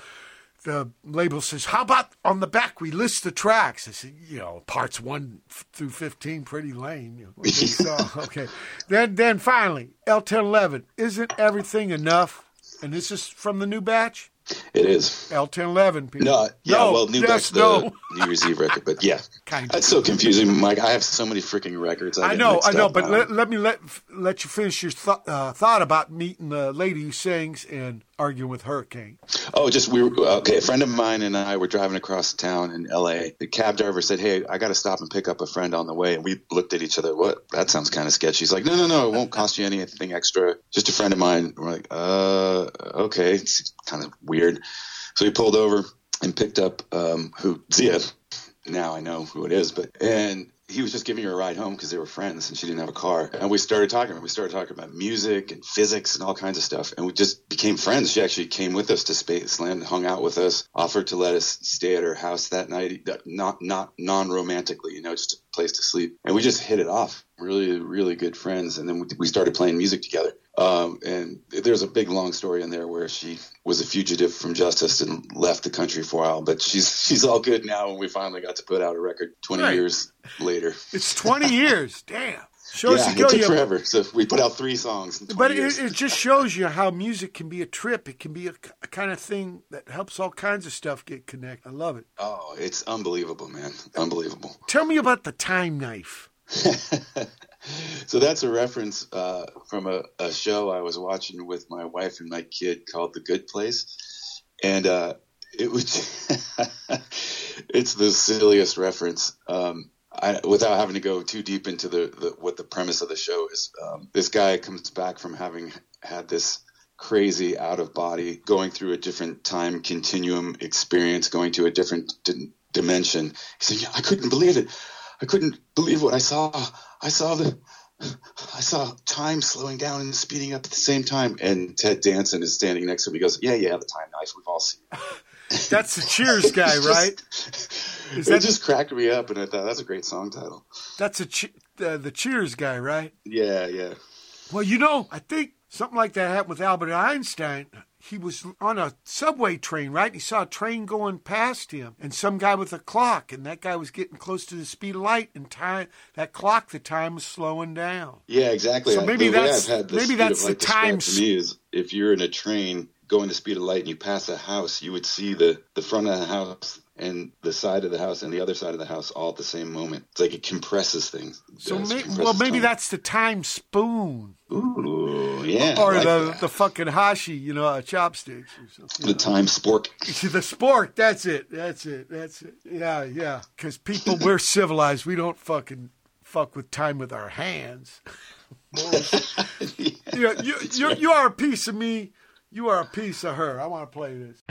the label says, "How about on the back we list the tracks?" I said, "You know, parts one through 15, pretty lame." You know, so, okay, then then finally, El Ten Eleven. Isn't everything enough? And this is from the new batch. It is. El Ten Eleven. People. No, yeah, No, well, New yes, Back's the no. New Year's Eve record, but yeah, Kind that's so confusing, Mike. I have so many freaking records. I, I know, I know, but let, let me let let you finish your th- uh, thought about meeting the lady who sings and arguing with Hurricane. Oh, just we were okay. A friend of mine and I were driving across town in L.A. The cab driver said, "Hey, I got to stop and pick up a friend on the way." And we looked at each other. What? That sounds kind of sketchy. He's like, "No, no, no. It won't cost you anything extra. Just a friend of mine." We're like, "Uh, okay." It's kind of weird. So we pulled over and picked up um, who Zia. Now I know who it is, but and he was just giving her a ride home because they were friends and she didn't have a car. And we started talking. We started talking about music and physics and all kinds of stuff. And we just became friends. She actually came with us to Spaceland, hung out with us, offered to let us stay at her house that night, not not non romantically, you know, just place to sleep. And we just hit it off. Really, really good friends. And then we, we started playing music together. Um, and there's a big long story in there where she was a fugitive from justice and left the country for a while, but she's she's all good now. And we finally got to put out a record 20 Right. years later. It's 20 years. Damn. Shows yeah, you it took you- forever. So we put out three songs. In 20 But it, it just shows you how music can be a trip. It can be a, a kind of thing that helps all kinds of stuff get connected. I love it. oh, it's unbelievable, man. Unbelievable. Tell me about the time knife. so that's a reference uh, from a, a show I was watching with my wife and my kid called The Good Place, and uh, it was it's the silliest reference. Um, I, without having to go too deep into the, the what the premise of the show is, um, this guy comes back from having had this crazy out of body, going through a different time continuum experience, going to a different di- dimension. He said, yeah, "I couldn't believe it. I couldn't believe what I saw. I saw the." I saw time slowing down and speeding up at the same time. And Ted Danson is standing next to him. He goes, Yeah, yeah, the time knife. We've all seen it. That's the Cheers guy, right? Is it that just cracked me up. And I thought, that's a great song title. that's a che- uh, the Cheers guy, right? Yeah, yeah. Well, you know, I think something like that happened with Albert Einstein. He was on a subway train, right? He saw a train going past him, and some guy with a clock, and that guy was getting close to the speed of light, and time that clock, the time was slowing down. Yeah, exactly. So maybe way that's- I've had the maybe that's the time to me is if you're in a train going the speed of light and you pass a house, you would see the the front of the house and the side of the house and the other side of the house all at the same moment. It's like it compresses things. So may- compresses well, maybe time. that's the time spoon, Ooh, yeah. Or like the that. the fucking hashi, you know, uh, chopsticks or something. the time spork. the spork. That's it. That's it. That's it. Yeah, yeah. Because people, we're civilized. We don't fucking fuck with time with our hands. you, you, you, you are a piece of me. You are a piece of her. I want to play this.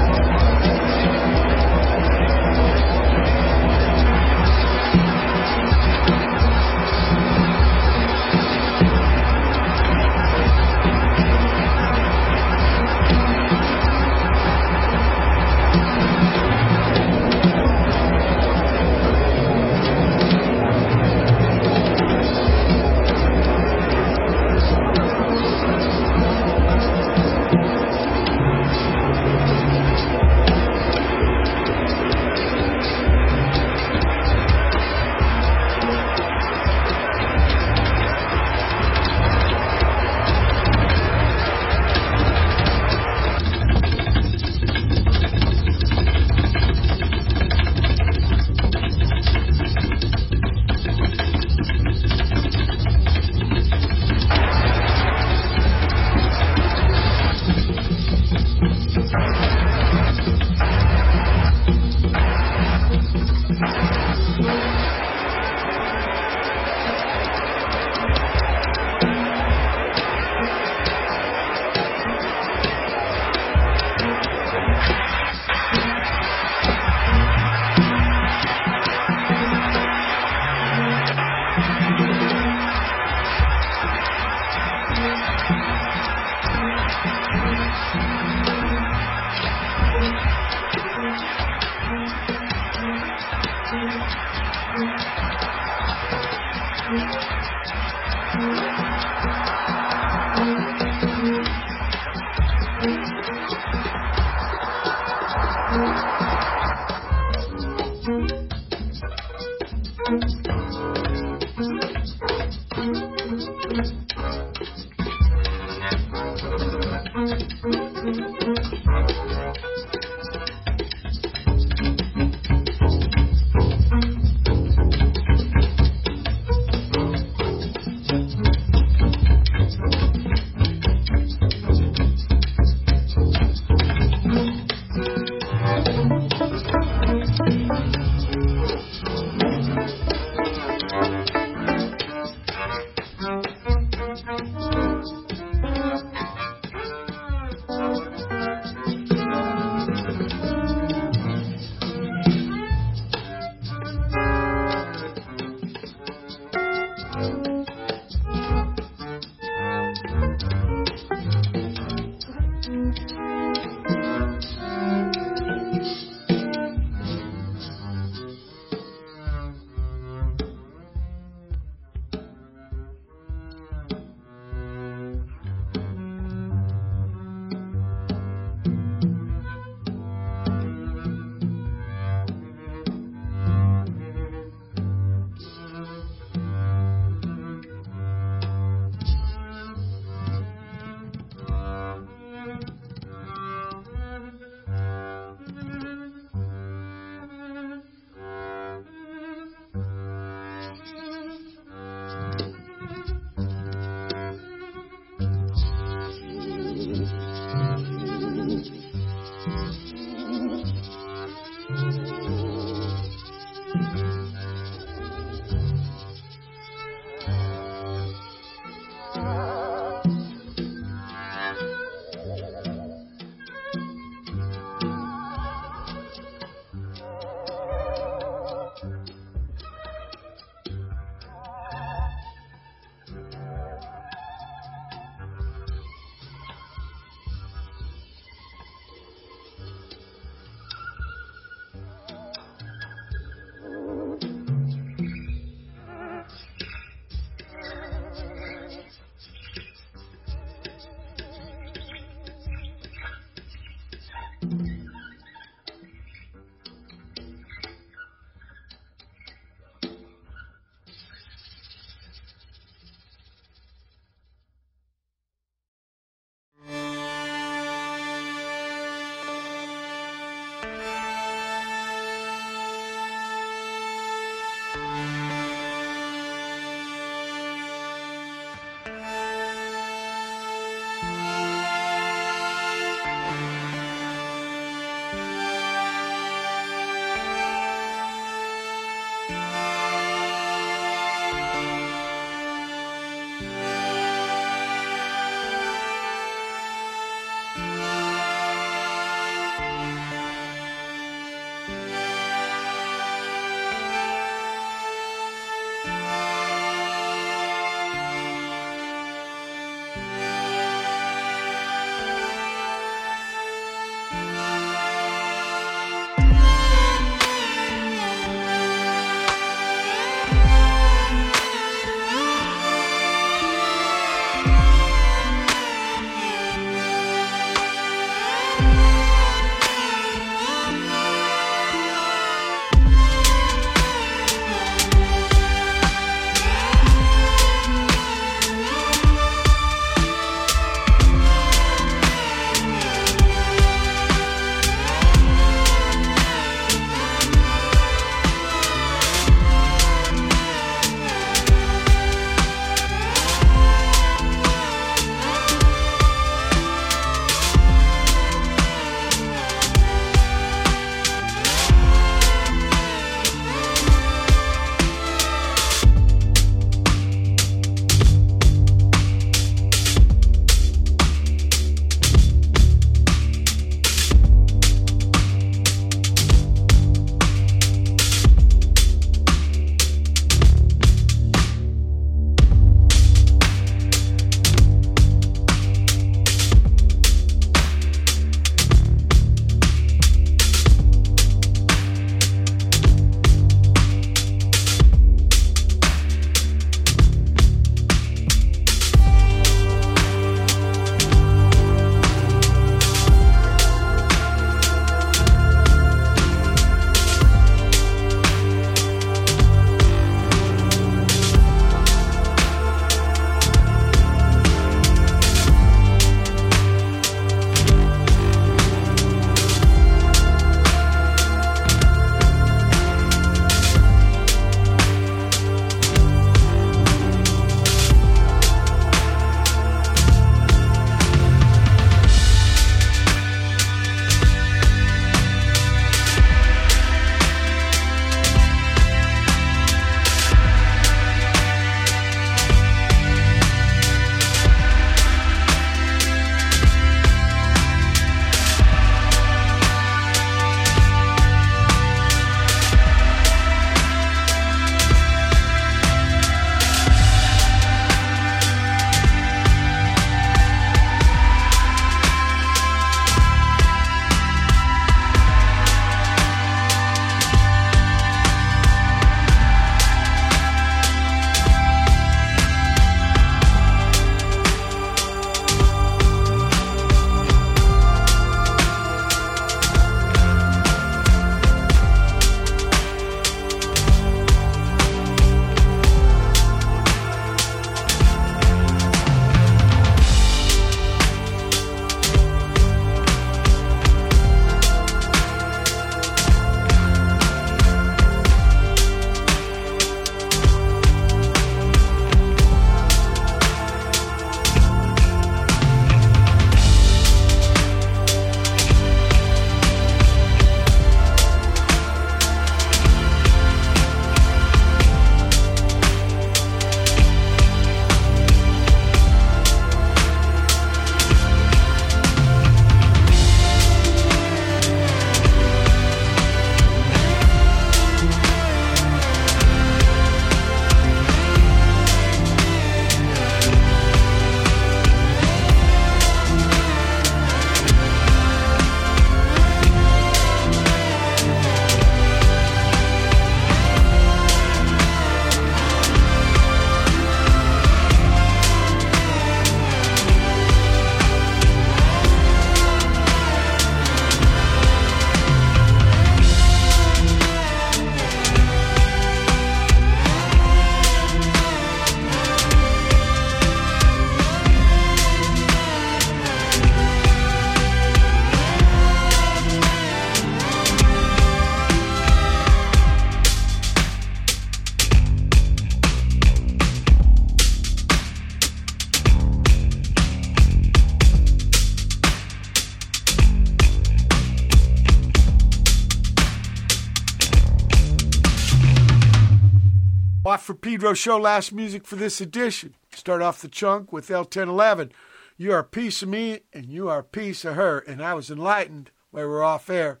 Pedro Show, last music for this edition. Start off the chunk with El Ten Eleven. You are a piece of me, and you are a piece of her. And I was enlightened while we we're off air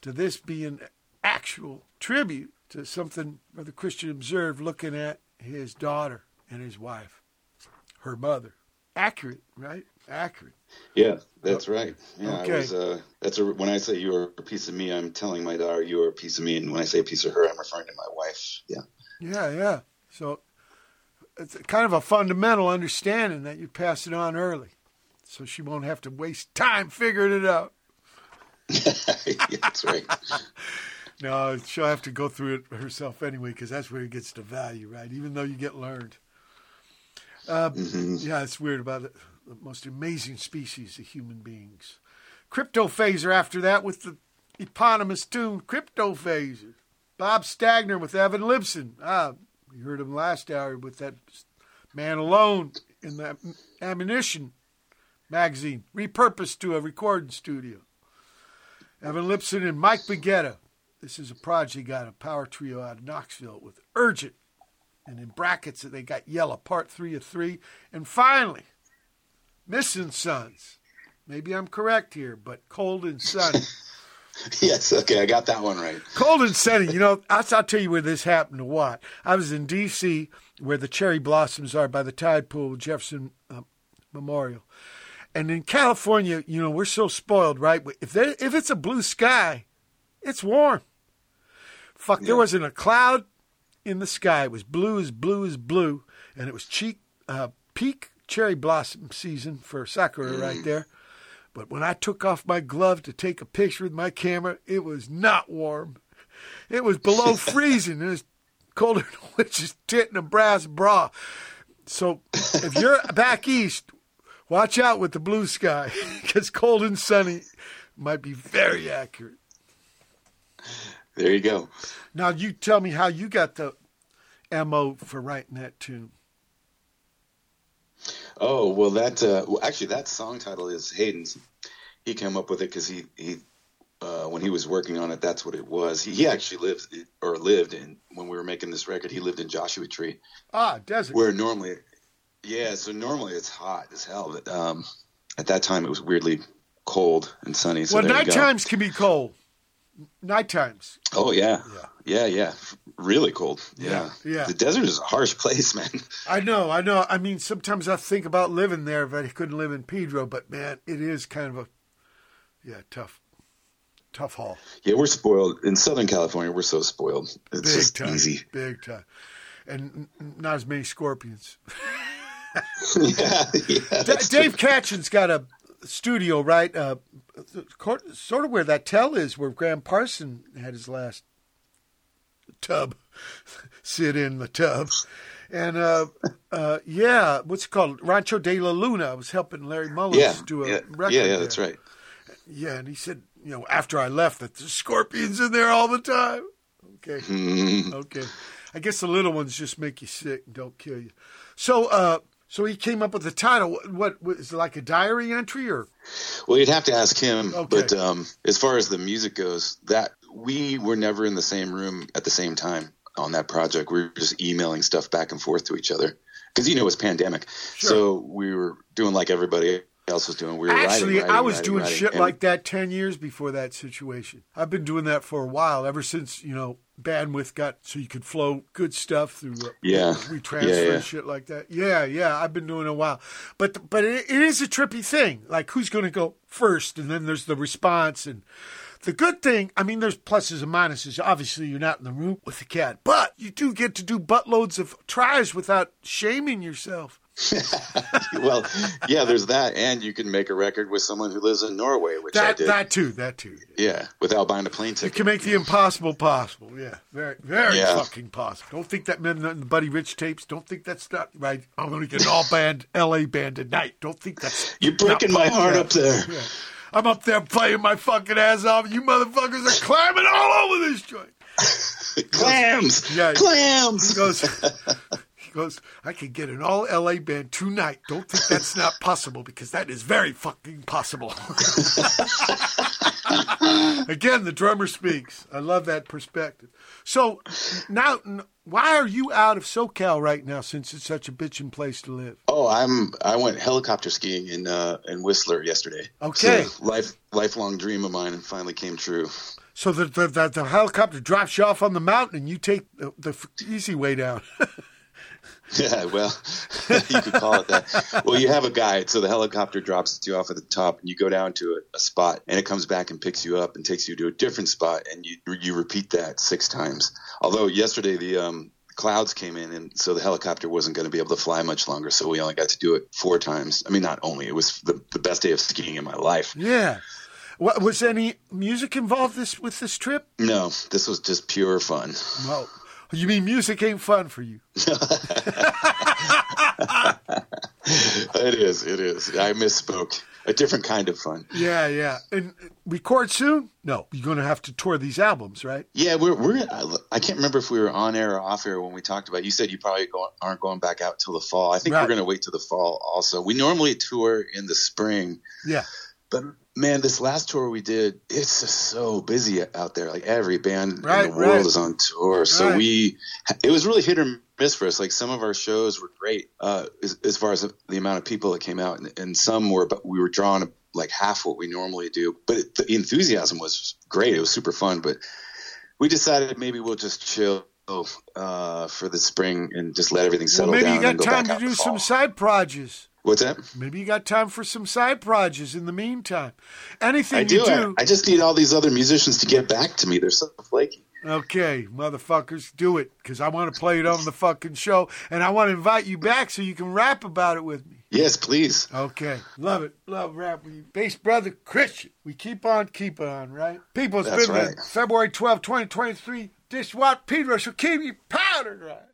to this being actual tribute to something Brother Kristian observed looking at his daughter and his wife, her mother. Accurate, right? Accurate. Yeah, that's right. Yeah, Okay. I was. Uh, that's a, when I say you are a piece of me, I'm telling my daughter you are a piece of me, and when I say a piece of her, I'm referring to my wife. Yeah. Yeah, yeah. So it's kind of a fundamental understanding that you pass it on early, so she won't have to waste time figuring it out. yeah, that's right. No, she'll have to go through it herself anyway, because that's where it gets to value, right? Even though you get learned. Uh, Yeah, it's weird about the, the most amazing species of human beings. Cryptophaser after that with the eponymous tune Cryptophaser. Bob Stagner with Evan Lipson. Ah, we heard him last hour with that man alone in that ammunition magazine, repurposed to a recording studio. Evan Lipson and Mike Baggetta. This is a project got a power trio out of Knoxville with Urgent. And in brackets that they got Yellow, part three of three. And finally, Missing Sons. Maybe I'm correct here, but Cold and Sunny. yes. Okay, I got that one right. Cold and sunny. You know, I'll, I'll tell you where this happened to what. I was in D.C., where the cherry blossoms are by the tide pool, Jefferson uh, Memorial. And in California, you know, we're so spoiled, right? If there, if it's a blue sky, it's warm. Fuck, there wasn't a cloud in the sky. It was blue as blue as blue, and it was cheek, uh, peak cherry blossom season for sakura right there. But when I took off my glove to take a picture with my camera, it was not warm. It was below freezing. It was colder than a witch's tit in a brass bra. So if you're back east, watch out with the blue sky because cold and sunny might be very accurate. There you go. Now you tell me how you got the mo for writing that tune. Oh well, that uh, well, actually that song title is Hayden's. He came up with it because he he uh, when he was working on it, that's what it was. He, he actually lives or lived in when we were making this record. He lived in Joshua Tree, Ah, desert. where normally, yeah. So normally it's hot as hell, but um, at that time it was weirdly cold and sunny. So well, night times can be cold. Night times. Oh yeah, yeah, yeah, really cold. Yeah. Yeah, yeah. The desert is a harsh place, man. I know, I know. I mean, sometimes I think about living there but I couldn't live in Pedro, but man, it is kind of a yeah tough, tough haul. Yeah, we're spoiled in Southern California. We're so spoiled. It's Big just time, easy. big time, and not as many scorpions. yeah, yeah. D- Dave Catching's got a studio, right? Uh, sort of where that tell is, where Gram Parson had his last tub, sit in the tub. And uh, uh, yeah, what's it called? Rancho de la Luna. I was helping Larry Mullins yeah, do a yeah, record. yeah, yeah, there. that's right. Yeah, and he said, you know, after I left, that there's scorpions in there all the time. Okay, okay. I guess the little ones just make you sick and don't kill you. So, uh, so he came up with the title. What, what was it like a diary entry or? Well, you'd have to ask him. Okay. But um, as far as the music goes, that we were never in the same room at the same time on that project. We were just emailing stuff back and forth to each other because you know it was pandemic. So we were doing like everybody else was doing. We were Actually, writing, I was writing, doing writing. shit And- like that 10 years before that situation. I've been doing that for a while, ever since, you know, bandwidth got so you could flow good stuff through uh, Yeah. retransfer Yeah, yeah. shit like that. Yeah, yeah, I've been doing it a while. But but it, it is a trippy thing. Like who's going to go first and then there's the response and the good thing, I mean, there's pluses and minuses. Obviously, you're not in the room with the cat, but you do get to do buttloads of tries without shaming yourself. well, yeah, there's that, and you can make a record with someone who lives in Norway, which I That did. that too, that too. yeah, without buying a plane You ticket. can make the impossible possible. Yeah, very, very Yeah. fucking possible. Don't think that meant nothing. The Buddy Rich tapes. Don't think that's not right. I'm going to get an all band, L.A. band tonight. Don't think that's. You're breaking my heart up there. Yeah. I'm up there playing my fucking ass off. You motherfuckers are climbing all over this joint. Clams, Yeah. clams. He goes. He goes. I could get an all L.A. band tonight. Don't think that's not possible because that is very fucking possible. Again, the drummer speaks. I love that perspective. So now, Why are you out of SoCal right now since it's such a bitchin' place to live? Oh, I'm I went helicopter skiing in uh, in Whistler yesterday. Okay. So life lifelong dream of mine and finally came true. So the the, the, the helicopter drops you off on the mountain and you take the, the easy way down. Yeah, well, you could call it that. Well, you have a guide, so the helicopter drops you off at the top, and you go down to a, a spot, and it comes back and picks you up and takes you to a different spot, and you you repeat that six times. Although yesterday the um, clouds came in, and so the helicopter wasn't going to be able to fly much longer, so we only got to do it four times. I mean, not only it was the, the best day of skiing in my life. yeah. What, was any music involved this with this trip? No, this was just pure fun. No. You mean music ain't fun for you? It is, it is. I misspoke. A different kind of fun. Yeah, yeah. And record soon? No, you're going to have to tour these albums, right? Yeah, we're we're. I- I can't remember if we were on air or off air when we talked about. it. You said you probably go, aren't going back out till the fall. I think Right. we're going to wait till the fall. Also, we normally tour in the spring, Yeah. but man, this last tour we did, it's just so busy out there. Like every band Right, in the world right. is on tour, so Right. we. It was really hit or miss for us. Like some of our shows were great uh, as, as far as the amount of people that came out, and, and some were, but we were drawing like half what we normally do. But it, the enthusiasm was great. It was super fun, but we decided maybe we'll just chill uh, for the spring and just let everything Well, settle maybe down. Maybe you got go time back to do some side projects. What's that? Maybe you got time for some side projects in the meantime. Anything I you do. do. I, I just need all these other musicians to get back to me. They're so flaky. Okay, motherfuckers, do it because I want to play it on the fucking show, and I want to invite you back so you can rap about it with me. Yes, please. Okay, love it, love rap with you, bass brother Kristian. We keep on, keep on, right? People, it's That's been right. February 12, 2023. This what Pete Rush will keep you powdered, right?